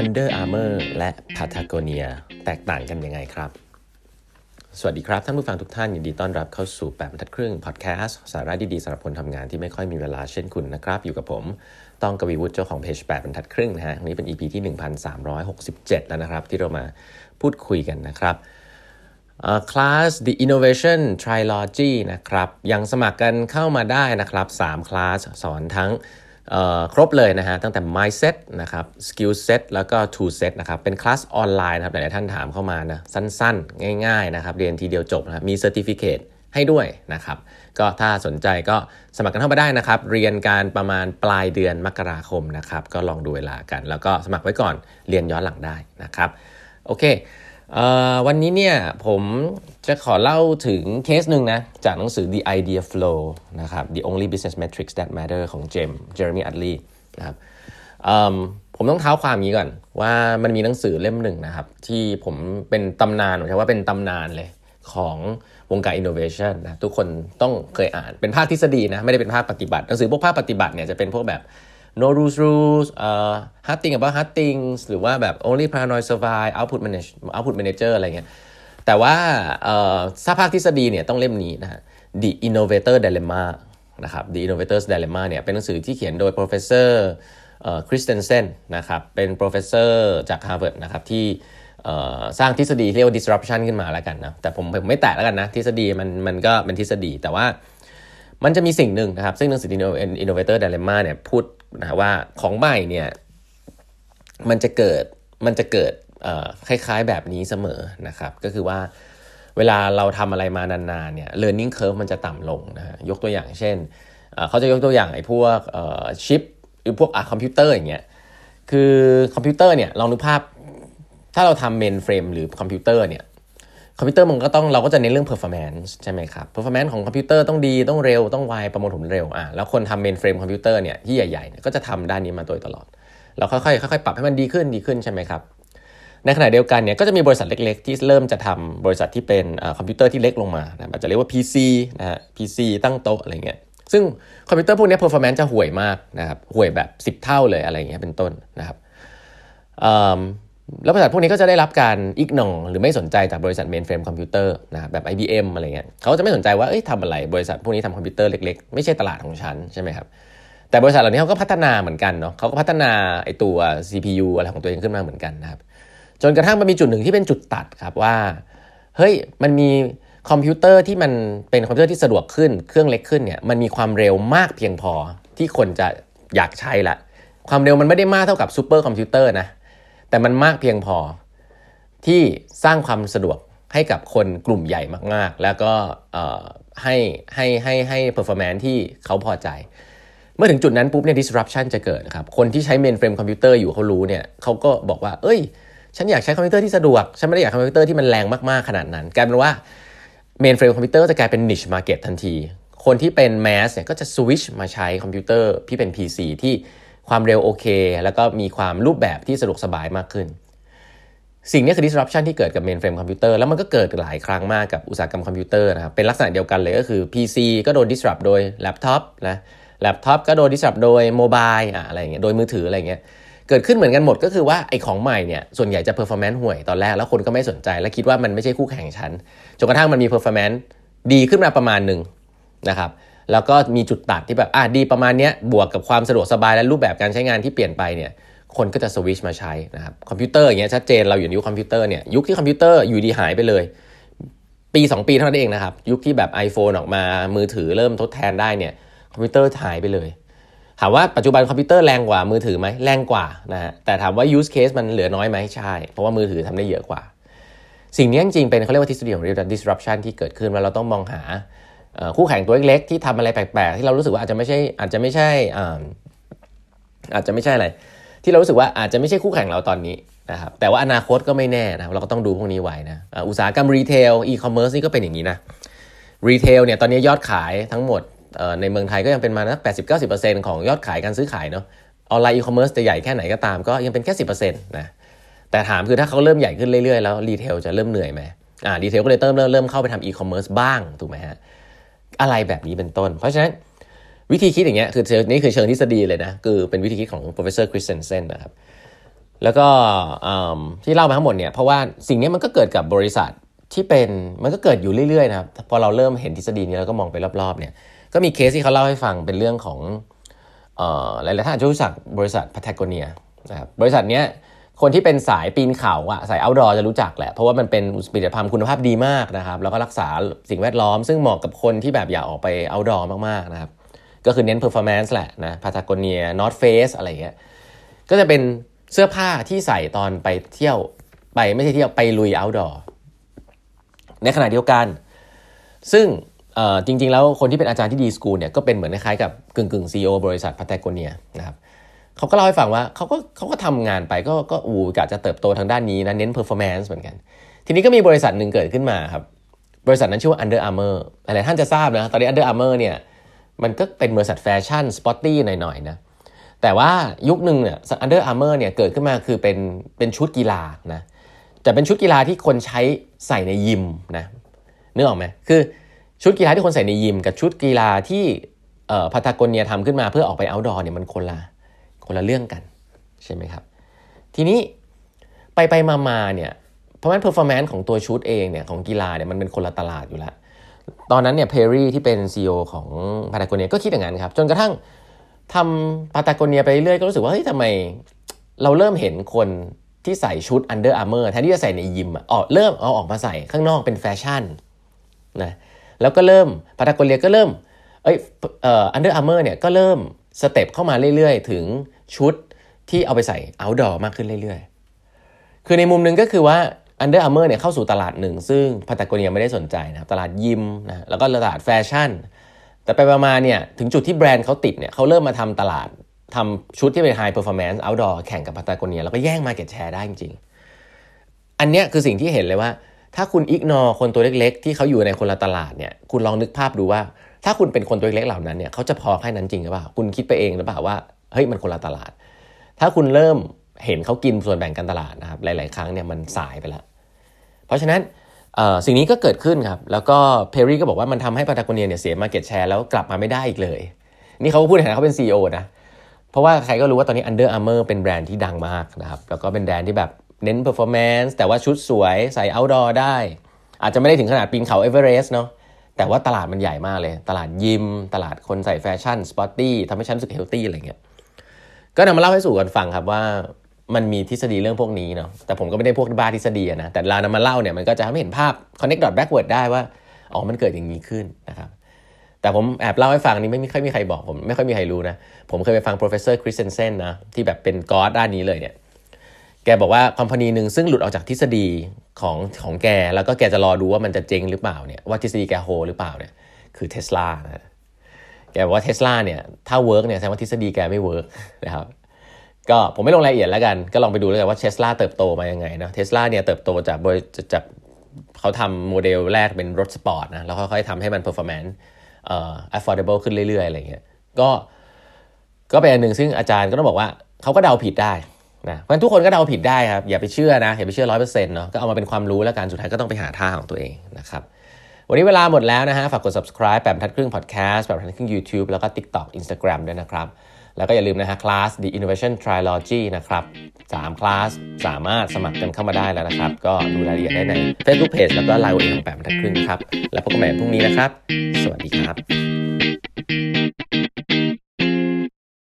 Under Armour และ Patagonia แตกต่างกันยังไงครับ สวัสดีครับ ท่านผู้ฟังทุกท่านยินดีต้อนรับเข้าสู่แปดบรรทัดครึ่งพอดแคสต์สาระดีๆสำหรับคนทำงานที่ไม่ค่อยมีเวลาเช่นคุณนะครับ อยู่กับผมต้องกวีวุฒิเจ้าของเพจแปดบรรทัดครึ่งนะฮะวันนี้เป็น EP ที่ 1367 แล้วนะครับ ที่เรามาพูดคุยกันนะครับคลาส The Innovation Trilogy นะครับ ยังสมัครกันเข้ามาได้นะครับ3คลาสสอนทั้ง ครบเลยนะฮะตั้งแต่ mindset นะครับ skill set แล้วก็ tool set นะครับเป็นคลาสออนไลน์นะครับหลายท่านถามเข้ามานะสั้นๆ ง่ายๆนะครับเรียนทีเดียวจบนะบมี certificate ให้ด้วยนะครับก็ถ้าสนใจก็สมัครกันเข้ามาได้นะครับ เรียนการประมาณปลายเดือนมกราคมนะครับก็ลองดูเวลากัน แล้วก็สมัครไว้ก่อนเรียนย้อนหลังได้นะครับโอเค วันนี้เนี่ยผมจะขอเล่าถึงเคสหนึ่งนะจากหนังสือ The Idea Flow นะครับ The Only Business Metrics That Matter ของเจมเจอร์มี่อัดลีนะครับผมต้องเท้าความนี้ก่อนว่ามันมีหนังสือเล่มหนึ่งนะครับ ที่ผมเป็นตำนานผมใช้ว่าเป็นตำนานเลยของวงการ innovation นะทุกคนต้องเคยอ่านเป็นภาคทฤษฎีนะไม่ได้เป็นภาคปฏิบัติ หนังสือพวกภาคปฏิบัติเนี่ยจะเป็นพวกแบบ no rules rules uh hard thing about hard things หรือว่าแบบ only paranoid survive output manage output manager อะไรเงี้ยแต่ว่าถ้าภาคทฤษฎีเนี่ยต้องเล่มนี้นะฮะ the innovator dilemma นะครับ the innovator's dilemma เนี่ยเป็นหนังสือที่เขียนโดย professor คริสเตนเซนนะครับเป็น professor จาก Harvard นะครับที่สร้างทฤษฎีเรียกว่า disruption ขึ้นมาแล้วกันนะแต่ผมผมไม่แตะแล้วกันนะ ทฤษฎีมันมันก็เป็นทฤษฎีแต่ว่ามันจะมีสิ่งหนึ่งนะครับ ซึ่งหนังสือ innovator dilemma เนี่ยพูด นะว่าของใหม่เนี่ยมันจะเกิดมันจะเกิดคล้ายๆแบบนี้เสมอนะครับ ก็คือว่าเวลาเราทำอะไรมานานๆเนี่ย learning curve มันจะต่ำลงนะฮะยกตัวอย่างเช่น เขาจะยกตัวอย่างไอ้พวกชิปหรือพวกอะคอมพิวเตอร์อย่างเงี้ยคือคอมพิวเตอร์เนี่ยลองนึกภาพ ถ้าเราทำ mainframe หรือคอมพิวเตอร์เนี่ย คอมพิวเตอร์มันก็ต้องเราก็จะเน้นเรื่อง performance ใช่ไหมครับ performance ของคอมพิวเตอร์ต้องดีต้องเร็วต้องไวประมวลผลเร็วอะแล้วคนทำ mainframe คอมพิวเตอร์เนี่ยที่ใหญ่ๆก็จะทำด้านนี้มาโดยตลอด เราค่อยๆค่อยๆปรับให้มันดีขึ้นดีขึ้นใช่ไหมครับในขณะเดียวกันเนี่ยก็จะมีบริษัทเล็กๆ ที่เริ่มจะทำบริษัทที่เป็นคอมพิวเตอร์ที่เล็กลงมานะอาจจะเรียกว่า PC นะฮะ PC ตั้งโต๊ะอะไรเงี้ยซึ่งคอมพิวเตอร์พวกนี้ performance จะห่วยมากนะครับห่วยแบบ 10 เท่าเลยอะไรเงี้ยเป็นต้นนะครับ แล้วบริษัทพวกนี้ก็จะได้รับการ ignore หรือไม่สนใจจากบริษัท mainframe คอมพิวเตอร์นะแบบ IBM อะไรเงี้ยเขาจะไม่สนใจว่าเอ้ยทำอะไรบริษัทพวกนี้ทำคอมพิวเตอร์เล็กๆ ไม่ใช่ตลาดของฉันใช่ไหมครับแต่บริษัทเหล่านี้เขาก็พัฒนาเหมือนกันเนาะเขาก็พัฒนาไอ้ตัว CPU อะไรของตัวเองขึ้นมาเหมือนกันนะครับจนกระทั่งมันมีจุดหนึ่งที่เป็นจุดตัดครับว่าเฮ้ยมันมีคอมพิวเตอร์ที่มันเป็นคอมพิวเตอร์ที่สะดวกขึ้นเครื่องเล็กขึ้นเนี่ยมันมีความเร็วมากเพียงพอที่คนจะอยากใช้ละความเร็วมันไม่ได้มากเท่ากับซูเปอร์คอมพิวเตอร์นะ แต่มันมากเพียงพอที่สร้างความสะดวกให้กับคนกลุ่มใหญ่มากๆ แล้วก็ให้ให้ให้ให้ performance ที่เขาพอใจ เมื่อถึงจุดนั้นปุ๊บเนี่ย disruption จะเกิดครับ คนที่ใช้ mainframe คอมพิวเตอร์อยู่เขารู้เนี่ยเขาก็บอกว่า เอ้ย ฉันอยากใช้คอมพิวเตอร์ที่สะดวก ฉันไม่ได้อยากคอมพิวเตอร์ที่มันแรงมากๆ ขนาดนั้น กลายเป็นว่า mainframe คอมพิวเตอร์จะกลายเป็น niche market ทันที คนที่เป็น mass เนี่ยก็จะ switch มาใช้คอมพิวเตอร์ที่เป็น PC ที่ ความเร็วโอเค แล้วก็มีความรูปแบบที่สะดวกสบายมากขึ้น สิ่งนี้คือ disruption ที่เกิดกับ mainframe คอมพิวเตอร์แล้วมันก็เกิดหลายครั้งมากกับอุตสาหกรรมคอมพิวเตอร์นะครับเป็นลักษณะเดียวกันเลยก็คือ PC ก็โดน disrupt โดยแล็ปท็อปนะแล็ปท็อปก็โดน disrupt โดย mobile อะอะไรเงี้ยโดยมือถืออะไรเงี้ยเกิดขึ้นเหมือนกันหมดก็คือว่าไอ้ของใหม่เนี่ยส่วนใหญ่จะ performance ห่วยตอนแรกแล้วคนก็ไม่สนใจ และคิดว่ามันไม่ใช่คู่แข่งฉันจนกระทั่งมันมี performance ดีขึ้นมาประมาณหนึ่งนะครับ แล้วก็มีจุดตัดที่แบบอะดีประมาณนี้บวกกับความสะดวกสบายและรูปแบบการใช้งานที่เปลี่ยนไปเนี่ยคนก็จะสวิชมาใช้นะครับคอมพิวเตอร์อย่างเงี้ยชัดเจนเราอยู่ในยุคคอมพิวเตอร์เนี่ยยุคที่คอมพิวเตอร์อยู่ดีหายไปเลย ปี 2 ปีเท่านั้นเองนะครับยุคที่แบบ iPhone ออกมามือถือเริ่มทดแทนได้เนี่ยคอมพิวเตอร์หายไปเลยถามว่าปัจจุบันคอมพิวเตอร์แรงกว่ามือถือไหมแรงกว่านะฮะแต่ถามว่า use case มันเหลือน้อยไหมใช่ เพราะว่ามือถือทำได้เยอะกว่า สิ่งนี้จริงๆเป็นเขาเรียกว่าทฤษฎีของ disruption ที่เกิดขึ้นว่าเราต้องมองหา คู่แข่งตัวเล็กๆที่ทำอะไรแปลกๆ ที่เรารู้สึกว่าอาจจะไม่ใช่อาจจะไม่ใช่อาจจะไม่ใช่อะไร ที่เรารู้สึกว่าอาจจะไม่ใช่คู่แข่งเราตอนนี้นะครับแต่ว่าอนาคตก็ไม่แน่นะเราก็ต้องดูพวกนี้ไว้นะอุตสาหกรรม retail อีคอมเมิร์ซนี่ก็เป็นอย่างนี้นะ retail เนี่ยตอนนี้ยอดขายทั้งหมดในเมืองไทยก็ยังเป็นมานะแปดสิบเก้าสิบเปอร์เซ็นต์ของยอดขายการซื้อขายเนาะออนไลน์อีคอมเมิร์ซจะใหญ่แค่ไหนก็ตามก็ยังเป็นแค่สิบเปอร์เซ็นต์นะแต่ถามคือถ้าเขาเริ่มใหญ่ขึ้นเรื่อยๆ แล้ว retail จะเริ่มเหนื่อยไหมอ่า retail ก็เลยเริ่มเริ่มเริ่มเข้าไปทำอีคอมเมิร์ซบ้างถูกไหมฮะ อะไรแบบนี้เป็นต้น เพราะฉะนั้นวิธีคิดอย่างเงี้ยคือนี่คือเชิงทฤษฎีเลยนะคือเป็นวิธีคิดของ professor Christensen นะครับแล้วก็ที่เล่ามาทั้งหมดเนี่ยเพราะว่าสิ่งนี้มันก็เกิดกับบริษัทที่เป็นมันก็เกิดอยู่เรื่อยๆนะครับพอเราเริ่มเห็นทฤษฎีนี้แล้วก็มองไปรอบๆเนี่ยก็มีเคสที่เขาเล่าให้ฟังเป็นเรื่องของหลายๆท่านอาจจะรู้จักบริษัทพัทโกเนียนะครับบริษัทเนี้ย คนที่เป็นสายปีนเขาอะสาย outdoor จะรู้จักแหละ เพราะว่ามันเป็นอุตสาหกรรมคุณภาพดีมากนะครับ แล้วก็รักษาสิ่งแวดล้อม ซึ่งเหมาะกับคนที่แบบอยากออกไป outdoor มากๆนะครับ ก็คือเน้น performance แหละนะ Patagonia North Face อะไรเงี้ยก็จะเป็นเสื้อผ้าที่ใส่ตอนไปเที่ยวไปไม่ใช่เที่ยวไปลุย outdoor ในขณะเดียวกัน ซึ่งจริงๆ แล้วคนที่เป็นอาจารย์ที่ d.school เนี่ยก็เป็นเหมือนคล้ายๆกับกึ่งกึ่ง CEO บริษัทพัตโกเนียนะครับ เขาก็เล่าให้ฟังว่าเขาก็เขาก็ทำงานไปก็ก็อูกะจะเติบโตทางด้านนี้นะเน้น performance เหมือนกัน ทีนี้ก็มีบริษัทหนึ่งเกิดขึ้นมาครับ บริษัทนั้นชื่อว่า Under Armour หลายท่านจะทราบนะตอนนี้ Under Armour เนี่ยมันก็เป็นบริษัทแฟชั่น sporty หน่อยๆนะแต่ว่ายุคหนึ่งเนี่ย Under Armour เนี่ยเกิดขึ้นมาคือเป็นเป็นชุดกีฬานะแต่เป็นชุดกีฬาที่คนใช้ใส่ในยิมนะนึกออกไหมคือชุดกีฬาที่คนใส่ในยิม กับชุดกีฬาที่เอ่อพัตากเนียทำขึ้นมาเพื่อออกไป outdoor เนี่ยมันคนละ คนละเรื่องกันใช่ไหมครับ ทีนี้ไปไปมามาเนี่ยเพราะฉะนั้น performance ของตัวชุดเองเนี่ยของกีฬาเนี่ยมันเป็นคนละตลาดอยู่แล้ว ตอนนั้นเนี่ย Perry ที่เป็น CEO ของพาตากเนียก็คิดอย่างนั้นครับ จนกระทั่งทำพาตากเนียไปเรื่อยก็รู้สึกว่าเฮ้ยทำไมเราเริ่มเห็นคนที่ใส่ชุด Under Armour แทนที่จะใส่ในยิมอะเริ่มเอาออกมาใส่ข้างนอกเป็นแฟชั่นนะแล้วก็เริ่มพาตากเนียก็เริ่มเอ้ยเอ่อ Under Armour เนี่ยก็เริ่ม step เข้ามาเรื่อยๆ ถึง ชุดที่เอาไปใส่ outdoor มากขึ้นเรื่อยๆ คือในมุมหนึ่งก็คือว่า Under Armour เนี่ยเข้าสู่ตลาดหนึ่ง ซึ่งพัตโกเนียไม่ได้สนใจนะครับตลาดยิมนะแล้วก็ตลาดแฟชั่น แต่ไปไปมามาเนี่ยถึงจุดที่แบรนด์เขาติดเนี่ยเขาเริ่มมาทำตลาดทำชุดที่เป็น High Performance Outdoor แข่งกับพัตโกเนียแล้วก็แย่ง market share ได้จริงๆ อันเนี้ยคือสิ่งที่เห็นเลยว่า ถ้าคุณ ignore คนตัวเล็กๆ ที่เขาอยู่ในคนละตลาดเนี่ยคุณลองนึกภาพดูว่าถ้าคุณเป็นคนตัวเล็กๆเหล่านั้นเนี่ยเขาจะพอแค่นั้นจริงหรือเปล่า คุณคิดไปเองหรือเปล่าว่า เฮ้ยมันคนละตลาด ถ้าคุณเริ่มเห็นเขากินส่วนแบ่งการตลาดนะครับหลาย ๆ ครั้งเนี่ยมันสายไปแล้ว เพราะฉะนั้นสิ่งนี้ก็เกิดขึ้นครับแล้วก็ Perry ก็บอกว่ามันทำให้ปาตากเนียเนี่ยเสีย market share แล้วกลับมาไม่ได้อีกเลย นี่เขาพูดในฐานะเขาเป็น CEO นะเพราะว่าใครก็รู้ว่าตอนนี้ Under Armour เป็นแบรนด์ที่ดังมากนะครับแล้วก็เป็นแบรนด์ที่แบบเน้น performance แต่ว่าชุดสวยใส่ outdoor ได้ อาจจะไม่ได้ถึงขนาดปีนเขาเอเวอเรสต์เนาะแต่ว่าตลาดมันใหญ่มากเลย ตลาดยิม ตลาดคนใส่แฟชั่น sporty ทำให้ฉันรู้สึก healthy อะไรเงี้ย ก็นำมาเล่าให้สู่กันฟังครับว่ามันมีทฤษฎีเรื่องพวกนี้เนาะแต่ผมก็ไม่ได้พวกบ้าทฤษฎีนะแต่เรานำมาเล่าเนี่ยมันก็จะทำให้เห็นภาพ connect dot backward ได้ว่าอ๋อมันเกิดอย่างนี้ขึ้นนะครับแต่ผมแอบเล่าให้ฟังนี่ไม่ค่อยมีใครบอกผมไม่ค่อยมีใครรู้นะ ผมเคยไปฟัง professor Christensen นะที่แบบเป็น god ด้านนี้เลยเนี่ยแกบอกว่า company หนึ่งซึ่งหลุดออกจากทฤษฎีของของแก แล้วก็แกจะรอดูว่ามันจะเจ๊งหรือเปล่าเนี่ยว่าทฤษฎีแกโฮหรือเปล่าเนี่ยคือเทสลานะ แกบอกว่าเทสลาเนี่ยถ้า work เนี่ยแสดงว่าทฤษฎีแกไม่ work นะครับก็ผมไม่ลงรายละเอียดแล้วกัน ก็ลองไปดูแล้วกันว่าเทสลาเติบโตมายังไงนะเทสลาเนี่ยเติบโตจากจากเขาทำโมเดลแรกเป็นรถสปอร์ตนะแล้วค่อยๆทำให้มัน performance เอ่อ affordable ขึ้นเรื่อย ๆ อะไรเงี้ยก็ก็เป็นอันหนึ่งซึ่งอาจารย์ก็ต้องบอกว่าเขาก็เดาผิดได้นะเพราะทุกคนก็เดาผิดได้ครับอย่าไปเชื่อนะอย่าไปเชื่อร้อยเปอร์เซ็นต์เนาะก็เอามาเป็นความรู้แล้วกันสุดท้ายก็ต้องไปหาท่าของตัวเองนะครับ วันนี้เวลาหมดแล้วนะฮะ ฝากกด subscribe แบบทัดครึ่ง podcast แบบทัดครึ่ง YouTube แล้วก็ TikTok Instagram ด้วยนะครับ แล้วก็อย่าลืมนะฮะคลาส The Innovation Trilogy นะครับ3คลาสสามารถสมัครกันเข้ามาได้แล้วนะครับ ก็ดูรายละเอียดได้ใน Facebook Page แล้วก็ Line เองของแปดบรรทัดครึ่งครับ แล้วพบกันใหม่พรุ่งนี้นะครับ สวัสดีครับ